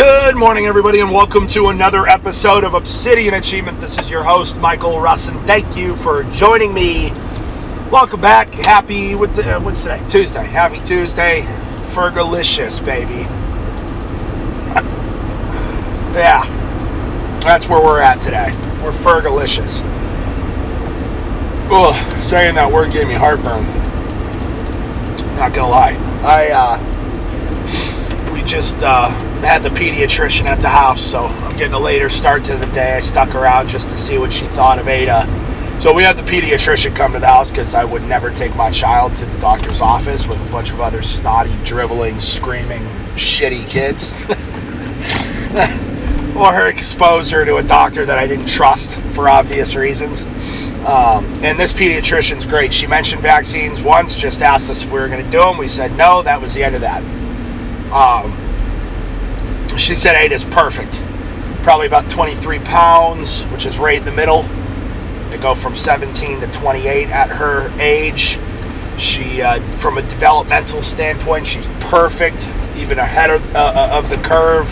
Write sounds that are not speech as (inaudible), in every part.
Good morning, everybody, and welcome to another episode of Obsidian Achievement. This is your host, Michael Russin. Thank you for joining me. Welcome back. Happy what the, uh, what's today? Tuesday. Happy Tuesday. Fergalicious, baby. (laughs) yeah, that's where we're at today. We're Fergalicious. Ugh, saying that word gave me heartburn. Not gonna lie. I uh, we just uh, had the pediatrician at the house, so I'm getting a later start to the day. I stuck around just to see what she thought of Ada. So we had the pediatrician come to the house because I would never take my child to the doctor's office with a bunch of other snotty, dribbling, screaming, shitty kids. (laughs) or expose her to a doctor that I didn't trust for obvious reasons. Um, and this pediatrician's great. She mentioned vaccines once, just asked us if we were going to do them. We said no. That was the end of that. Um, she said eight is perfect. Probably about 23 pounds, which is right in the middle. To go from 17 to 28 at her age. She, uh, from a developmental standpoint, she's perfect, even ahead of, uh, of the curve,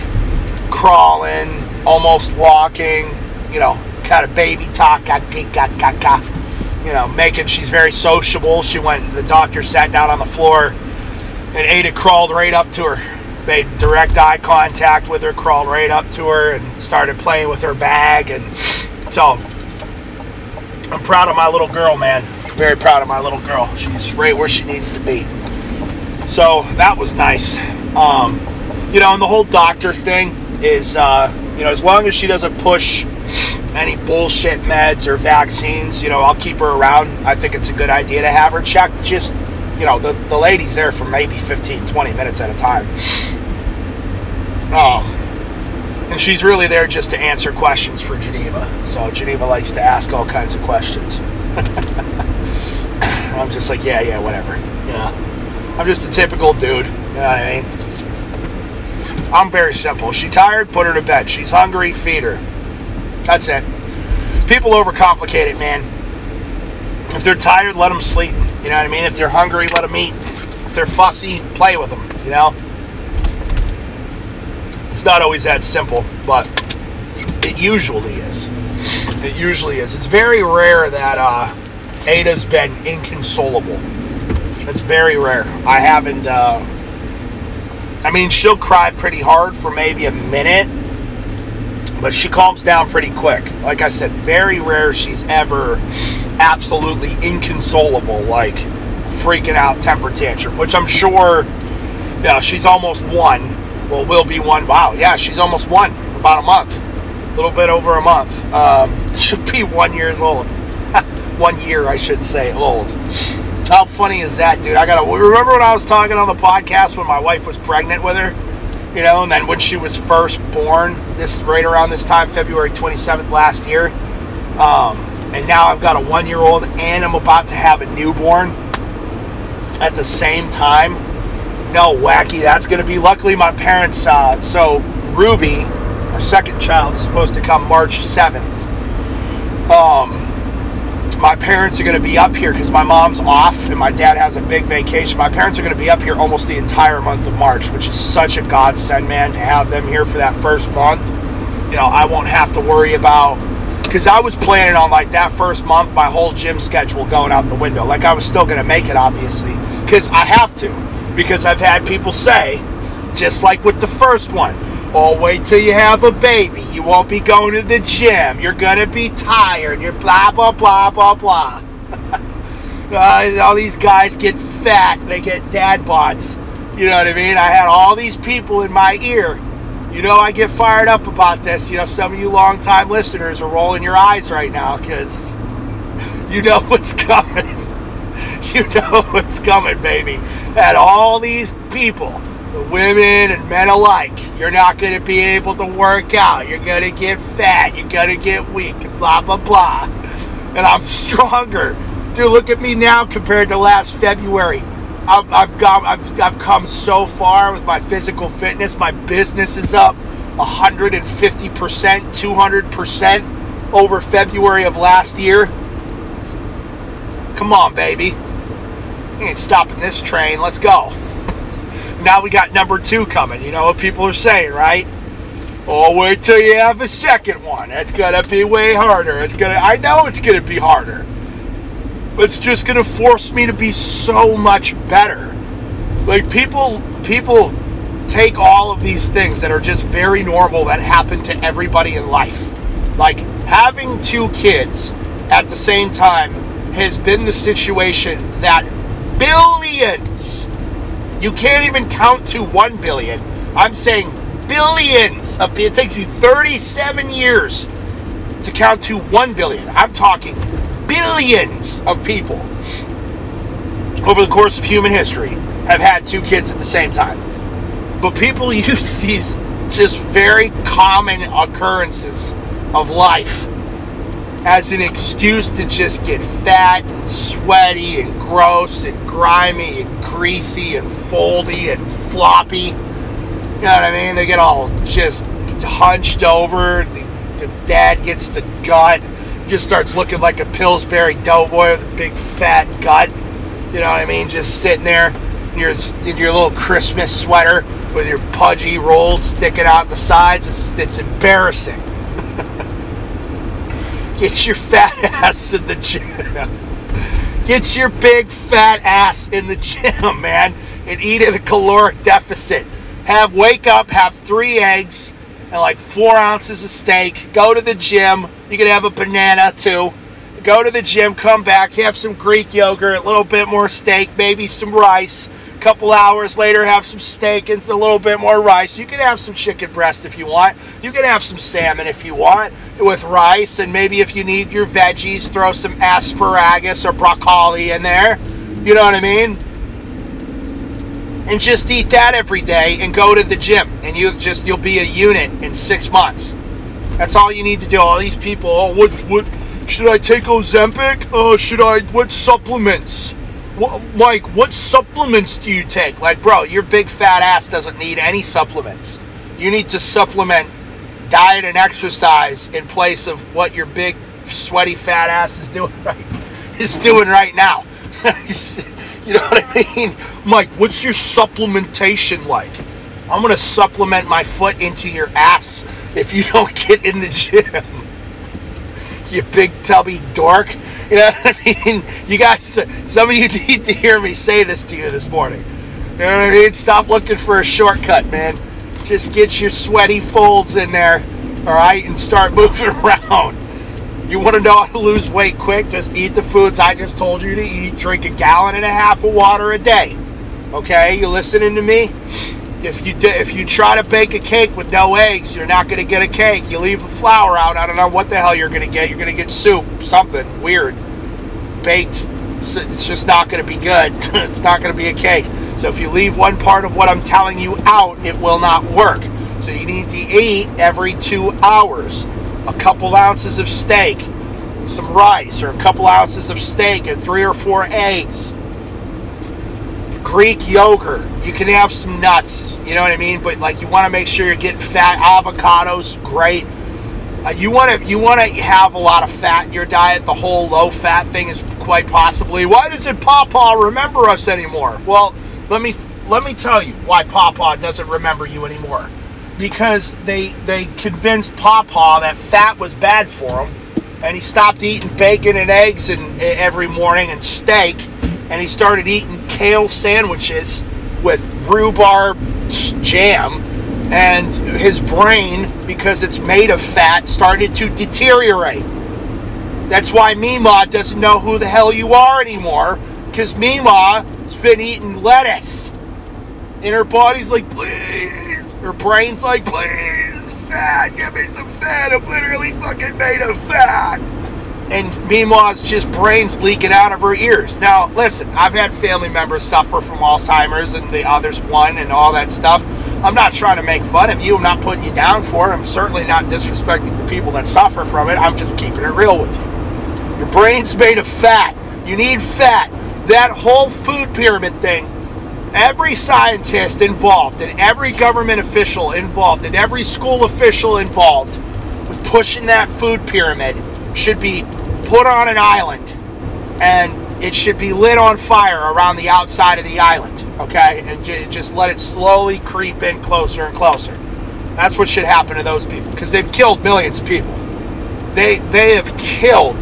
crawling, almost walking, you know, kind of baby talk, you know, making she's very sociable. She went, the doctor sat down on the floor, and Ada crawled right up to her, made direct eye contact with her, crawled right up to her, and started playing with her bag. And so, I'm proud of my little girl, man. Very proud of my little girl. She's right where she needs to be. So that was nice. Um, you know, and the whole doctor thing is, uh, you know, as long as she doesn't push any bullshit meds or vaccines, you know, I'll keep her around. I think it's a good idea to have her checked. Just, you know, the, the lady's there for maybe 15, 20 minutes at a time. Um, and she's really there just to answer questions for Geneva. So Geneva likes to ask all kinds of questions. (laughs) I'm just like, yeah, yeah, whatever. Yeah. I'm just a typical dude. You know what I mean? I'm very simple. She tired, put her to bed. She's hungry, feed her. That's it. People overcomplicate it, man. If they're tired, let them sleep. You know what I mean? If they're hungry, let them eat. If they're fussy, play with them. You know? It's not always that simple, but it usually is. It usually is. It's very rare that uh, Ada's been inconsolable. It's very rare. I haven't. Uh, I mean, she'll cry pretty hard for maybe a minute, but she calms down pretty quick. Like I said, very rare she's ever absolutely inconsolable, like freaking out temper tantrum, which I'm sure, yeah, she's almost one. Well, will be one. Wow, yeah, she's almost one. About a month, a little bit over a month. Um, (laughs) she'll be one years old. (laughs) one year, I should say, old. How funny is that, dude? I gotta remember when I was talking on the podcast when my wife was pregnant with her you know, and then when she was first born, this right around this time, February 27th last year. Um, and now I've got a one year old and I'm about to have a newborn at the same time. No, wacky, that's going to be. Luckily, my parents, uh, so Ruby, our second child, is supposed to come March 7th. Um, my parents are going to be up here because my mom's off and my dad has a big vacation. My parents are going to be up here almost the entire month of March, which is such a godsend, man, to have them here for that first month. You know, I won't have to worry about because I was planning on like that first month, my whole gym schedule going out the window. Like I was still going to make it, obviously, because I have to. Because I've had people say, just like with the first one, Oh, wait till you have a baby. You won't be going to the gym. You're going to be tired. You're blah, blah, blah, blah, blah. (laughs) uh, all these guys get fat. They get dad bods. You know what I mean? I had all these people in my ear. You know, I get fired up about this. You know, some of you longtime listeners are rolling your eyes right now because (laughs) you know what's coming. (laughs) you know what's coming, baby. And all these people the women and men alike. You're not going to be able to work out. You're going to get fat. You're going to get weak. Blah, blah, blah. And I'm stronger. Dude, look at me now compared to last February. I've, I've, got, I've, I've come so far with my physical fitness. My business is up 150%, 200% over February of last year. Come on, baby. Ain't stopping this train. Let's go (laughs) now we got number two coming. You know what people are saying, right? Oh, wait till you have a second one. It's gonna be way harder. It's gonna. I know it's gonna be harder. It's just gonna force me to be so much better. Like people, people take all of these things that are just very normal that happen to everybody in life. Like having two kids at the same time has been the situation that billions, you can't even count to one billion. I'm saying billions of. It takes you 37 years to count to 1 billion. I'm talking billions of people over the course of human history have had two kids at the same time. But people (laughs) use these just very common occurrences of life as an excuse to just get fat and sweaty and gross and grimy and greasy and foldy and floppy you know what I mean? They get all just hunched over. The, the dad gets the gut, just starts looking like a Pillsbury doughboy with a big fat gut. You know what I mean? Just sitting there in your, in your little Christmas sweater with your pudgy rolls sticking out the sides. It's, it's embarrassing. (laughs) Get your fat ass in the gym. Get your big fat ass in the gym, man, and eat at a caloric deficit have wake up, have three eggs and like four ounces of steak. Go to the gym. You can have a banana too. Go to the gym, come back, have some Greek yogurt, a little bit more steak, maybe some rice. A couple hours later, have some steak and a little bit more rice. You can have some chicken breast if you want. You can have some salmon if you want with rice. And maybe if you need your veggies, throw some asparagus or broccoli in there. You know what I mean? and just eat that every day and go to the gym and you just you'll be a unit in six months that's all you need to do. All these people oh what what should i take ozempic? Oh should i what supplements? What, mike what supplements do you take? Like bro your big fat ass doesn't need any supplements. You need to supplement diet and exercise in place of what your big sweaty fat ass is doing (laughs) right is doing right now. (laughs) You know what I mean? Mike, what's your supplementation like? I'm to supplement my foot into your ass if you don't get in the gym. you big tubby dork. You know what I mean? You guys, some of you need to hear me say this to you this morning. You know what I mean? Stop looking for a shortcut, man. Just get your sweaty folds in there, all right, and start (laughs) moving around. You want to know how to lose weight quick? Just eat the foods I just told you to eat. Drink a gallon and a half of water a day. Okay, you listening to me? If you do, if you try to bake a cake with no eggs, you're not going to get a cake. You leave the flour out. I don't know what the hell you're going to get. You're going to get soup, something weird, baked. It's just not going to be good. (laughs) it's not going to be a cake. So if you leave one part of what I'm telling you out, it will not work. So you need to eat every two hours a couple ounces of steak, some rice, or a couple ounces of steak and three or four eggs. Greek yogurt. You can have some nuts, you know what I mean? But like you want to make sure you're getting fat avocados, great. Uh, you want to you want to have a lot of fat in your diet. The whole low fat thing is quite possibly. Why doesn't Papa remember us anymore? Well, let me let me tell you why Papa doesn't remember you anymore because they they convinced Papa that fat was bad for him, and he stopped eating bacon and eggs and every morning and steak, and he started eating kale sandwiches with rhubarb jam, and his brain, because it's made of fat, started to deteriorate. That's why Mima doesn't know who the hell you are anymore, because Mima's been eating lettuce. And her body's like, please her brain's like, please, fat, give me some fat. I'm literally fucking made of fat. And meanwhile, it's just brains leaking out of her ears. Now, listen, I've had family members suffer from Alzheimer's and the others one and all that stuff. I'm not trying to make fun of you. I'm not putting you down for it. I'm certainly not disrespecting the people that suffer from it. I'm just keeping it real with you. Your brain's made of fat. You need fat. That whole food pyramid thing every scientist involved and every government official involved and every school official involved with pushing that food pyramid should be put on an island and it should be lit on fire around the outside of the island okay and just let it slowly creep in closer and closer That's what should happen to those people because they've killed millions of people. They they have killed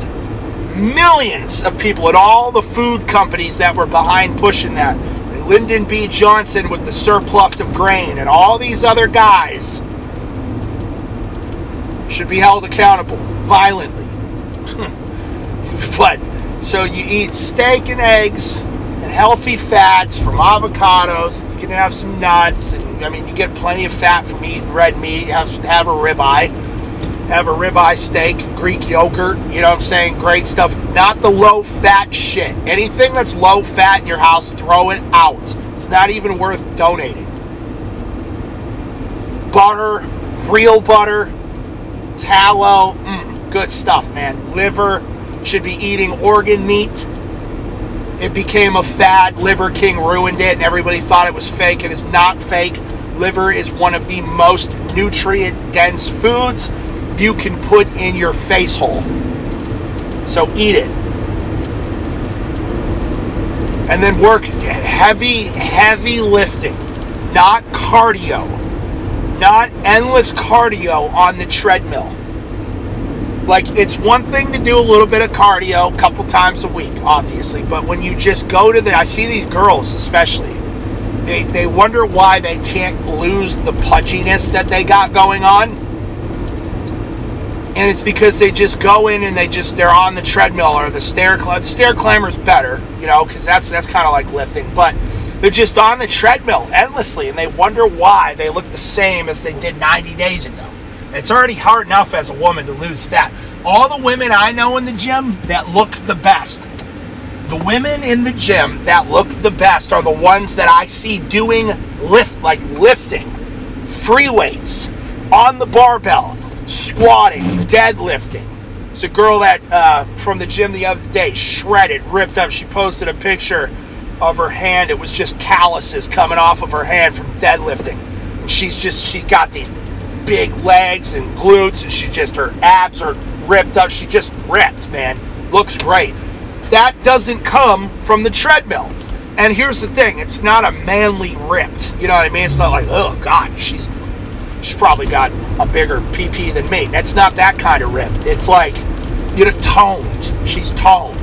millions of people and all the food companies that were behind pushing that. And Lyndon B. Johnson with the surplus of grain and all these other guys should be held accountable violently. (laughs) (laughs) but so you eat steak and eggs and healthy fats from avocados. You can have some nuts, and I mean, you get plenty of fat from eating red meat. Have have a ribeye, have a ribeye steak, Greek yogurt. You know what I'm saying? Great stuff. Not the low fat shit. Anything that's low fat in your house, throw it out. It's not even worth donating. Butter, real butter, tallow, mm, good stuff, man. Liver should be eating organ meat it became a fad. Liver King ruined it, and everybody thought it was fake. It is not fake. Liver is one of the most nutrient dense foods you can put in your face hole. So eat it. And then work heavy, heavy lifting, not cardio, not endless cardio on the treadmill. Like it's one thing to do a little bit of cardio a couple times a week, obviously, but when you just go to the I see these girls especially. They they wonder why they can't lose the pudginess that they got going on. And it's because they just go in and they just they're on the treadmill or the stair climber. Stair climber's better, you know, because that's that's kind of like lifting, but they're just on the treadmill endlessly and they wonder why they look the same as they did 90 days ago. It's already hard enough as a woman to lose fat. All the women I know in the gym that look the best, the women in the gym that look the best are the ones that I see doing lift, like lifting, free weights, on the barbell, squatting, deadlifting. It's a girl that uh, from the gym the other day, shredded, ripped up. She posted a picture of her hand. It was just calluses coming off of her hand from deadlifting. And she's just she got these big legs and glutes, and she just her abs are ripped up. She just ripped, man. Looks great. That doesn't come from the treadmill. And here's the thing: it's not a manly ripped. You know what I mean? It's not like, oh god, she's she's probably got a bigger PP than me. That's not that kind of rip. It's like you know, toned. She's toned.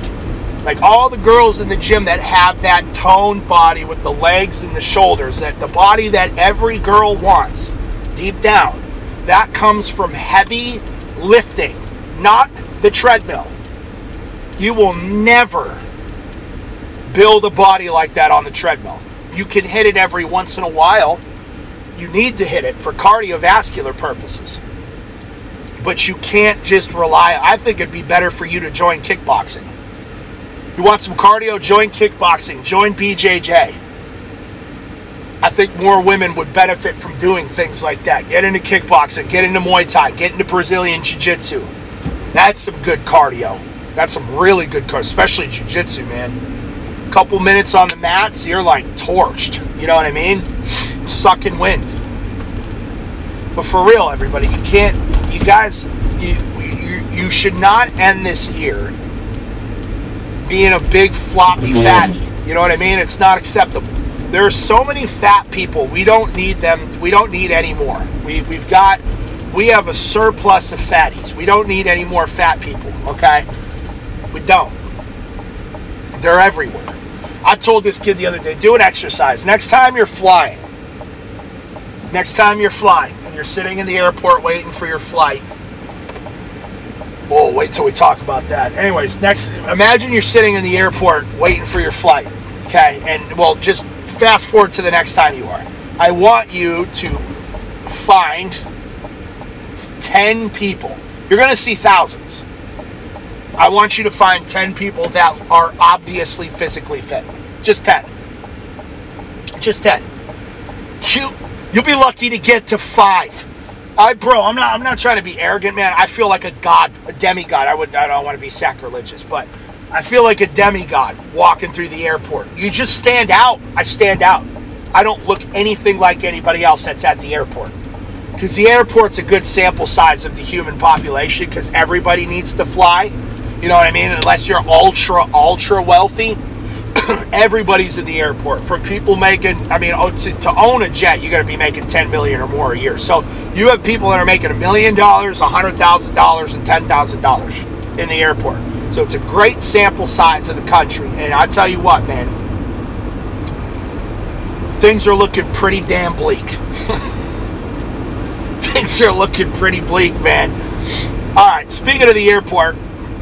Like all the girls in the gym that have that toned body with the legs and the shoulders, that the body that every girl wants deep down that comes from heavy lifting, not the treadmill. You will never build a body like that on the treadmill. You can hit it every once in a while. You need to hit it for cardiovascular purposes. But you can't just rely. I think it'd be better for you to join kickboxing. You want some cardio? Join kickboxing. Join BJJ. Think more women would benefit from doing things like that. Get into kickboxing, get into Muay Thai, get into Brazilian Jiu Jitsu. That's some good cardio. That's some really good cardio, especially Jiu Jitsu, man. A Couple minutes on the mats, you're like torched. You know what I mean? Sucking wind. But for real, everybody, you can't. You guys, you you, you should not end this year being a big floppy mm-hmm. fatty. You know what I mean? It's not acceptable. There are so many fat people. We don't need them. We don't need any more. We, we've got, we have a surplus of fatties. We don't need any more fat people, okay? We don't. They're everywhere. I told this kid the other day do an exercise. Next time you're flying, next time you're flying and you're sitting in the airport waiting for your flight. Oh, wait till we talk about that. Anyways, next, imagine you're sitting in the airport waiting for your flight, okay? And well, just fast forward to the next time you are. I want you to find 10 people. You're going to see thousands. I want you to find 10 people that are obviously physically fit. Just 10. Just 10. You you'll be lucky to get to 5. I bro, I'm not I'm not trying to be arrogant, man. I feel like a god, a demigod. I would I don't want to be sacrilegious, but I feel like a demigod walking through the airport. You just stand out. I stand out. I don't look anything like anybody else that's at the airport. Because the airport's a good sample size of the human population because everybody needs to fly. You know what I mean? Unless you're ultra, ultra wealthy. (clears throat) everybody's in the airport. From people making, I mean, oh, to, to own a jet, you got to be making ten million or more a year. So you have people that are making a million dollars, a hundred thousand dollars, and ten thousand dollars in the airport. So it's a great sample size of the country. And I tell you what, man, things are looking pretty damn bleak. (laughs) things are looking pretty bleak, man. All right, speaking of the airport,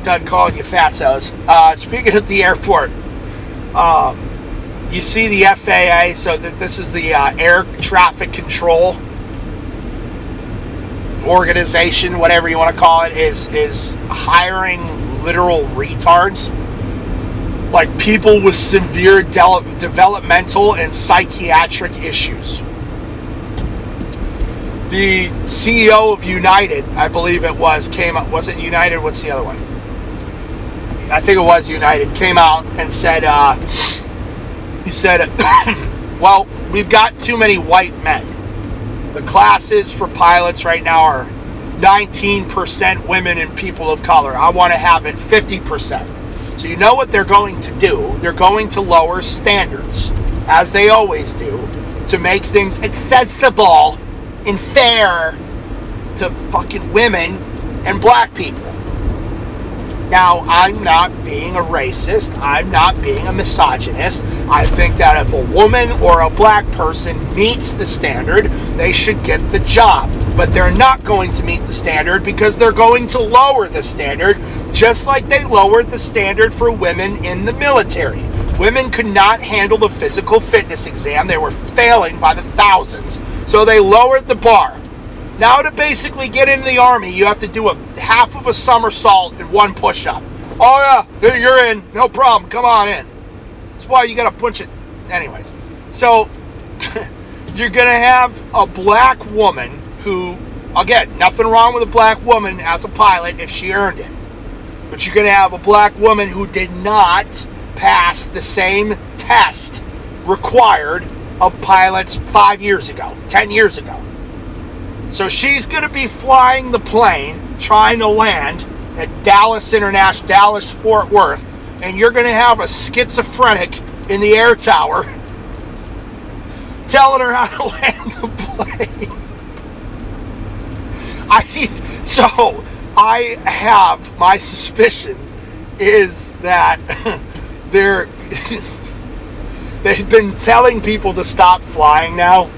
done calling you fatzos. Uh, speaking of the airport, um, you see the FAA. So this is the uh, air traffic control organization, whatever you want to call it, is is hiring literal retards, like people with severe de- developmental and psychiatric issues. The CEO of United, I believe it was, came up. Was it United? What's the other one? I think it was United. Came out and said, uh, he said, (coughs) "Well, we've got too many white men." The classes for pilots right now are 19% women and people of color. I want to have it 50%. So you know what they're going to do? They're going to lower standards, as they always do, to make things accessible and fair to fucking women and black people. Now, I'm not being a racist. I'm not being a misogynist. I think that if a woman or a black person meets the standard, they should get the job. But they're not going to meet the standard because they're going to lower the standard, just like they lowered the standard for women in the military. Women could not handle the physical fitness exam, they were failing by the thousands. So they lowered the bar. Now, to basically get into the army, you have to do a half of a somersault and one push up. Oh, yeah, you're in. No problem. Come on in. That's why you got to punch it. Anyways, so (laughs) you're going to have a black woman who, again, nothing wrong with a black woman as a pilot if she earned it. But you're going to have a black woman who did not pass the same test required of pilots five years ago, 10 years ago. So she's going to be flying the plane, trying to land at Dallas International, Dallas Fort Worth, and you're going to have a schizophrenic in the air tower (laughs) telling her how to (laughs) land the plane. (laughs) I so I have my suspicion is that they're they've been telling people to stop flying now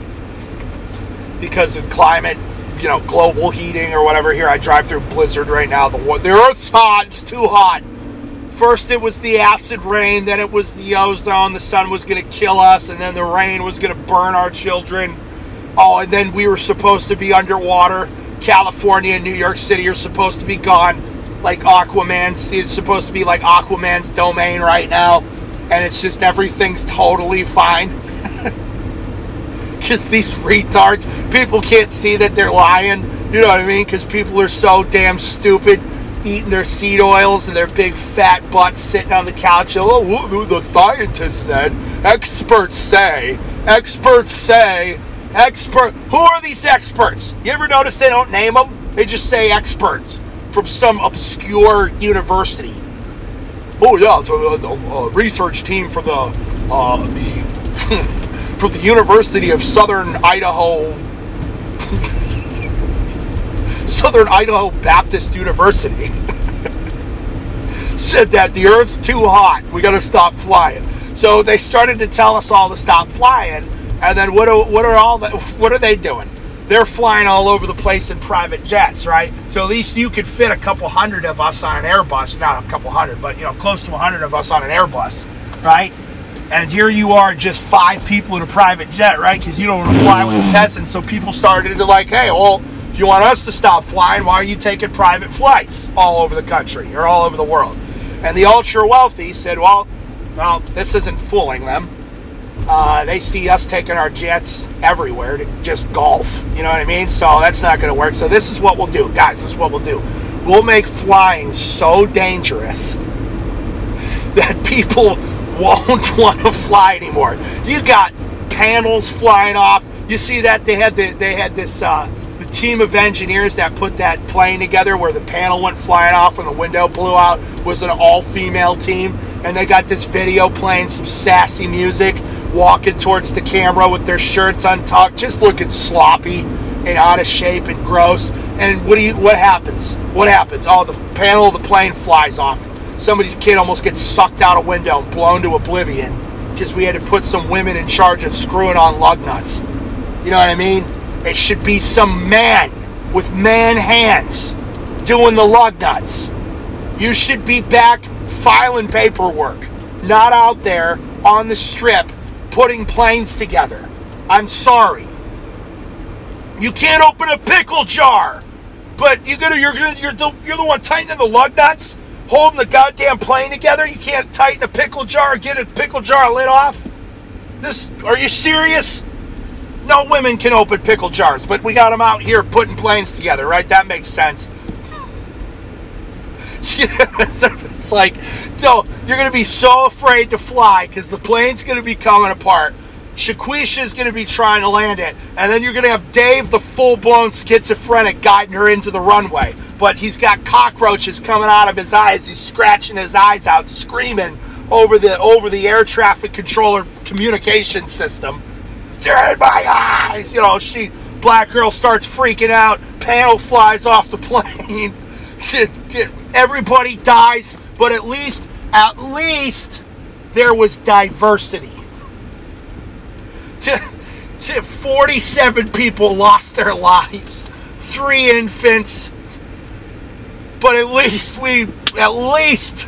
because of climate, you know, global heating or whatever. Here, I drive through blizzard right now. The the Earth's hot. It's too hot. First, it was the acid rain. Then it was the ozone. The sun was going to kill us, and then the rain was going to burn our children. Oh, and then we were supposed to be underwater. California and New York City are supposed to be gone, like Aquaman's. It's supposed to be like Aquaman's domain right now, and it's just everything's totally fine because these retards, people can't see that they're lying. You know what I mean? Because people are so damn stupid eating their seed oils and their big fat butts sitting on the couch. Oh, the scientists said, experts say, experts say, expert. Who are these experts? You ever notice they don't name them? They just say experts from some obscure university. Oh yeah, so the uh, research team from the uh, the (laughs) from the University of Southern Idaho, Southern Idaho Baptist University, (laughs) said that the Earth's too hot. We got to stop flying. So they started to tell us all to stop flying. And then what are, what are all that? (laughs) What are they doing? They're flying all over the place in private jets, right? So at least you could fit a couple hundred of us on an Airbus, not a couple hundred, but you know, close to a hundred of us on an Airbus, right? And here you are, just five people in a private jet, right? Because you don't want to fly with the peasants. So people started to like, hey, well, if you want us to stop flying, why are you taking private flights all over the country or all over the world? And the ultra wealthy said, well, well, this isn't fooling them. Uh, they see us taking our jets everywhere to just golf. You know what I mean? So that's not going to work. So this is what we'll do, guys. This is what we'll do. We'll make flying so dangerous (laughs) that people won't (laughs) want to fly anymore. You got panels flying off. You see that they had the, they had this uh, the team of engineers that put that plane together where the panel went flying off when the window blew out was an all female team. and they got this video playing some sassy music, walking towards the camera with their shirts untucked, just looking sloppy and out of shape and gross. And what do you? What happens? What happens? Oh, the panel of the plane flies off. Somebody's kid almost gets sucked out a window and blown to oblivion because we had to put some women in charge of screwing on lug nuts. You know what I mean? It should be some man with man hands doing the lug nuts. You should be back filing paperwork, not out there on the strip putting planes together. I'm sorry. You can't open a pickle jar, but you gonna you're gonna you're the you're the one tightening the lug nuts, holding the goddamn plane together. You can't tighten a pickle jar, get a pickle jar lid off. This are you serious? No women can open pickle jars, but we got them out here putting planes together, right? That makes sense. (laughs) it's like, so you're going to be so afraid to fly because the plane's going to be coming apart. Shaquisha's going to be trying to land it, and then you're going to have Dave, the full-blown schizophrenic, guiding her into the runway. But he's got cockroaches coming out of his eyes. He's scratching his eyes out, screaming over the over the air traffic controller communication system. They're in my eyes. You know, she black girl starts freaking out. Panel flies off the (laughs) plane. Everybody dies, but at least, at least, there was diversity. (laughs) 47 people lost their lives, three infants, but at least we, at least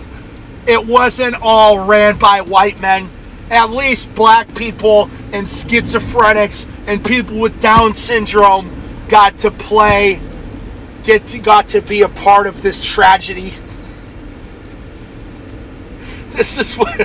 it wasn't all ran by white men. At least black people and schizophrenics and people with Down syndrome got to play get to, got to be a part of this tragedy. (laughs) This is what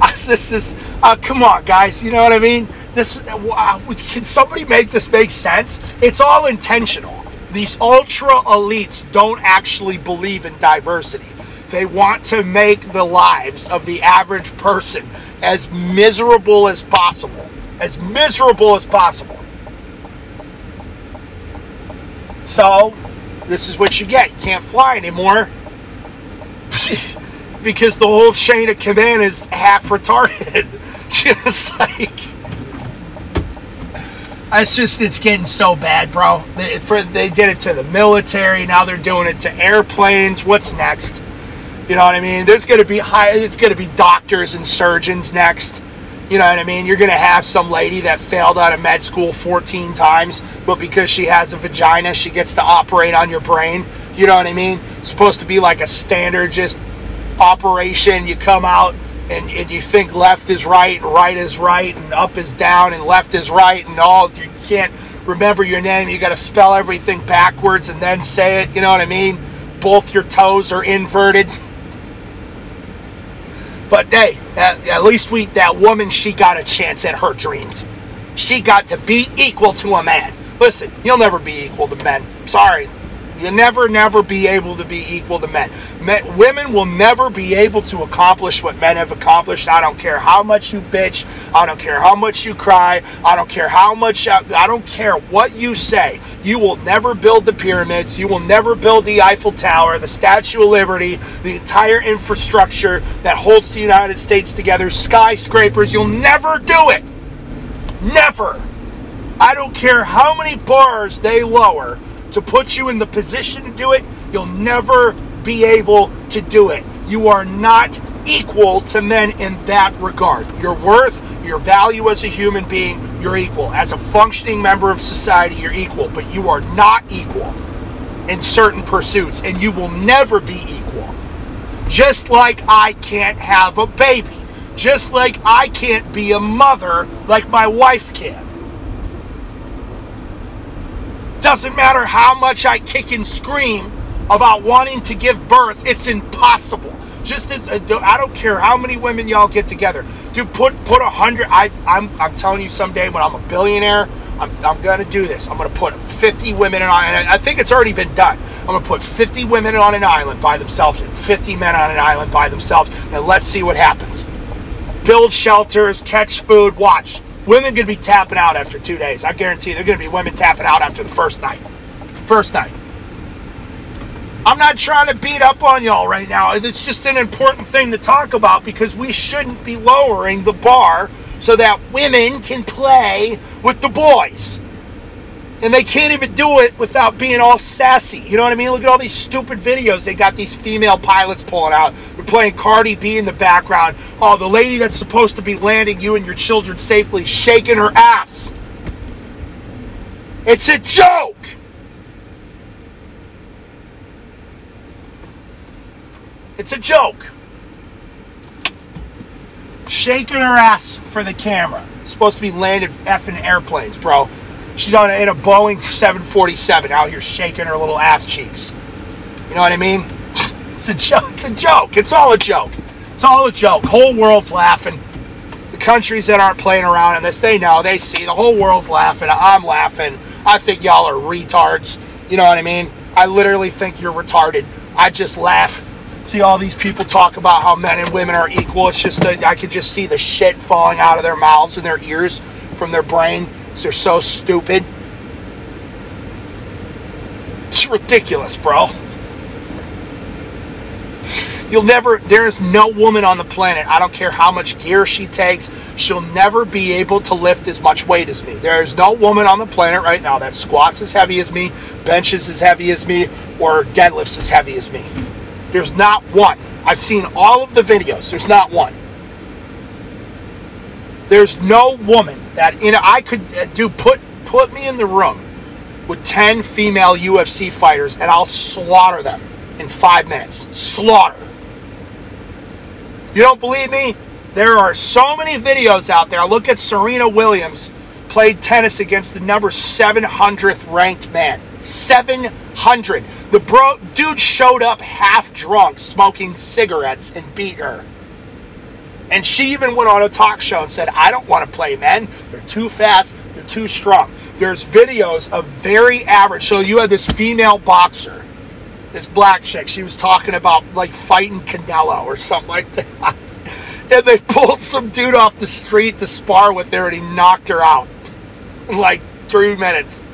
(laughs) this, is. Uh, come on, guys. You know what I mean? This uh, can somebody make this make sense? It's all intentional. These ultra elites don't actually believe in diversity. They want to make the lives of the average person as miserable as possible. As miserable as possible. So, this is what you get. You can't fly anymore (laughs) because the whole chain of command is half retarded. (laughs) Just like. It's just, it's getting so bad, bro. They, for, they did it to the military. Now they're doing it to airplanes. What's next? You know what I mean? There's to be high, it's to be doctors and surgeons next. You know what I mean? You're to have some lady that failed out of med school 14 times, but because she has a vagina, she gets to operate on your brain. You know what I mean? It's supposed to be like a standard just operation. You come out and, and you think left is right and right is right and up is down and left is right and all. You can't remember your name. You got to spell everything backwards and then say it. You know what I mean? Both your toes are inverted. But hey, at, at least we that woman she got a chance at her dreams. She got to be equal to a man. Listen, you'll never be equal to men. Sorry, You'll never, never be able to be equal to men. men. Women will never be able to accomplish what men have accomplished. I don't care how much you bitch. I don't care how much you cry. I don't care how much, I, I don't care what you say. You will never build the pyramids. You will never build the Eiffel Tower, the Statue of Liberty, the entire infrastructure that holds the United States together, skyscrapers. You'll never do it. Never. I don't care how many bars they lower to put you in the position to do it, you'll never be able to do it. You are not equal to men in that regard. Your worth, your value as a human being, you're equal. As a functioning member of society, you're equal, but you are not equal in certain pursuits, and you will never be equal. Just like I can't have a baby, just like I can't be a mother like my wife can. Doesn't matter how much I kick and scream about wanting to give birth, it's impossible. Just as uh, I don't care how many women y'all get together. Dude, put put a hundred. I I'm I'm telling you, someday when I'm a billionaire, I'm, I'm gonna do this. I'm gonna put 50 women on. And I think it's already been done. I'm gonna put 50 women on an island by themselves and 50 men on an island by themselves, and let's see what happens. Build shelters, catch food, watch. Women going to be tapping out after two days. I guarantee they're going to be women tapping out after the first night. First night. I'm not trying to beat up on y'all right now. It's just an important thing to talk about because we shouldn't be lowering the bar so that women can play with the boys. And they can't even do it without being all sassy. You know what I mean? Look at all these stupid videos they got these female pilots pulling out. They're playing Cardi B in the background. Oh, the lady that's supposed to be landing you and your children safely shaking her ass. It's a joke. It's a joke. Shaking her ass for the camera. Supposed to be landed effing airplanes, bro. She's on a, in a Boeing 747 out here shaking her little ass cheeks. You know what I mean? (laughs) It's a joke. It's a joke. It's all a joke. It's all a joke. Whole world's laughing. The countries that aren't playing around in this, they know. They see. The whole world's laughing. I'm laughing. I think y'all are retards. You know what I mean? I literally think you're retarded. I just laugh see all these people talk about how men and women are equal. It's just a, I could just see the shit falling out of their mouths and their ears from their brain. They're so stupid. It's ridiculous, bro. You'll never, there is no woman on the planet, I don't care how much gear she takes, she'll never be able to lift as much weight as me. There is no woman on the planet right now that squats as heavy as me, benches as heavy as me, or deadlifts as heavy as me. There's not one. I've seen all of the videos. There's not one. There's no woman that in I could uh, do put put me in the room with 10 female UFC fighters and I'll slaughter them in 5 minutes. Slaughter. You don't believe me? There are so many videos out there. Look at Serena Williams played tennis against the number 700th ranked man. 700. The bro dude showed up half drunk, smoking cigarettes, and beat her. And she even went on a talk show and said, I don't want to play men. They're too fast, they're too strong. There's videos of very average. So you had this female boxer, this black chick. She was talking about like fighting Canelo or something like that. (laughs) And they pulled some dude off the street to spar with her and he knocked her out in like three minutes. (laughs)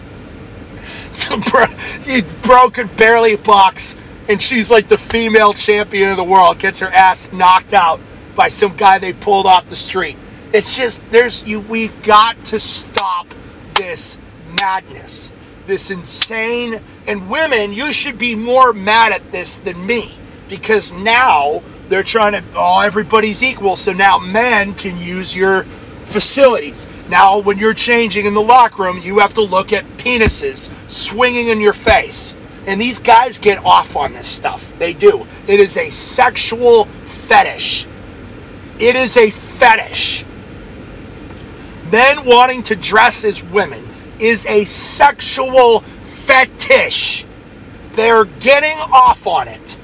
So bro, she broke and barely box, and she's like the female champion of the world. Gets her ass knocked out by some guy they pulled off the street. It's just there's you. We've got to stop this madness, this insane. And women, you should be more mad at this than me because now they're trying to. Oh, everybody's equal, so now men can use your facilities. Now, when you're changing in the locker room, you have to look at penises swinging in your face. And these guys get off on this stuff. They do. It is a sexual fetish. It is a fetish. Men wanting to dress as women is a sexual fetish. They're getting off on it.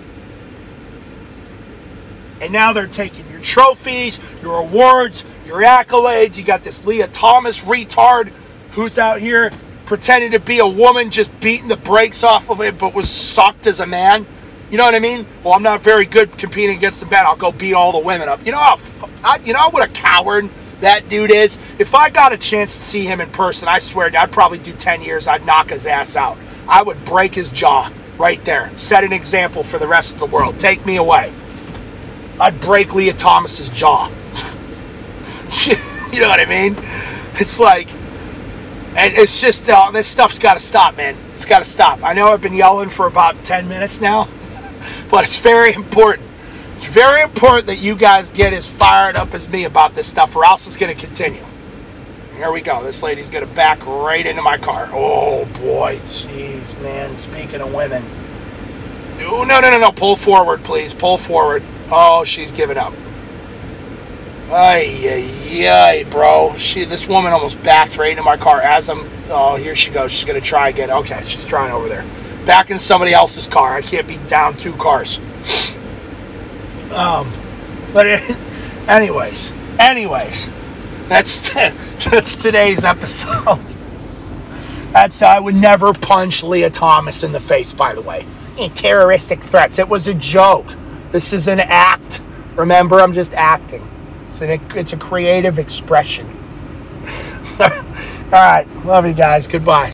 And now they're taking your trophies, your awards, your accolades. You got this Lia Thomas retard who's out here pretending to be a woman, just beating the brakes off of it, but was sucked as a man. You know what I mean? Well, I'm not very good competing against the men. I'll go beat all the women up. You know how, you know what a coward that dude is. If I got a chance to see him in person, I swear I'd probably do 10 years. I'd knock his ass out. I would break his jaw right there. Set an example for the rest of the world. Take me away. I'd break Lia Thomas's jaw. (laughs) you know what I mean? It's like, and it's just uh, this stuff's got to stop, man. It's got to stop. I know I've been yelling for about 10 minutes now, but it's very important. It's very important that you guys get as fired up as me about this stuff, or else it's going to continue. Here we go. This lady's going to back right into my car. Oh boy, jeez, man. Speaking of women, no, no, no, no, no. Pull forward, please. Pull forward. Oh, she's giving up. Ay, ay, ay, bro. She, this woman almost backed right into my car as I'm. Oh, here she goes. She's gonna try again. Okay, she's trying over there. Back in somebody else's car. I can't be down two cars. Um, but it, (laughs) anyways, anyways, that's (laughs) that's today's episode. That's I would never punch Lia Thomas in the face. By the way, terroristic threats. It was a joke. This is an act. Remember, I'm just acting. It's, an, it's a creative expression. (laughs) All right. Love you guys. Goodbye.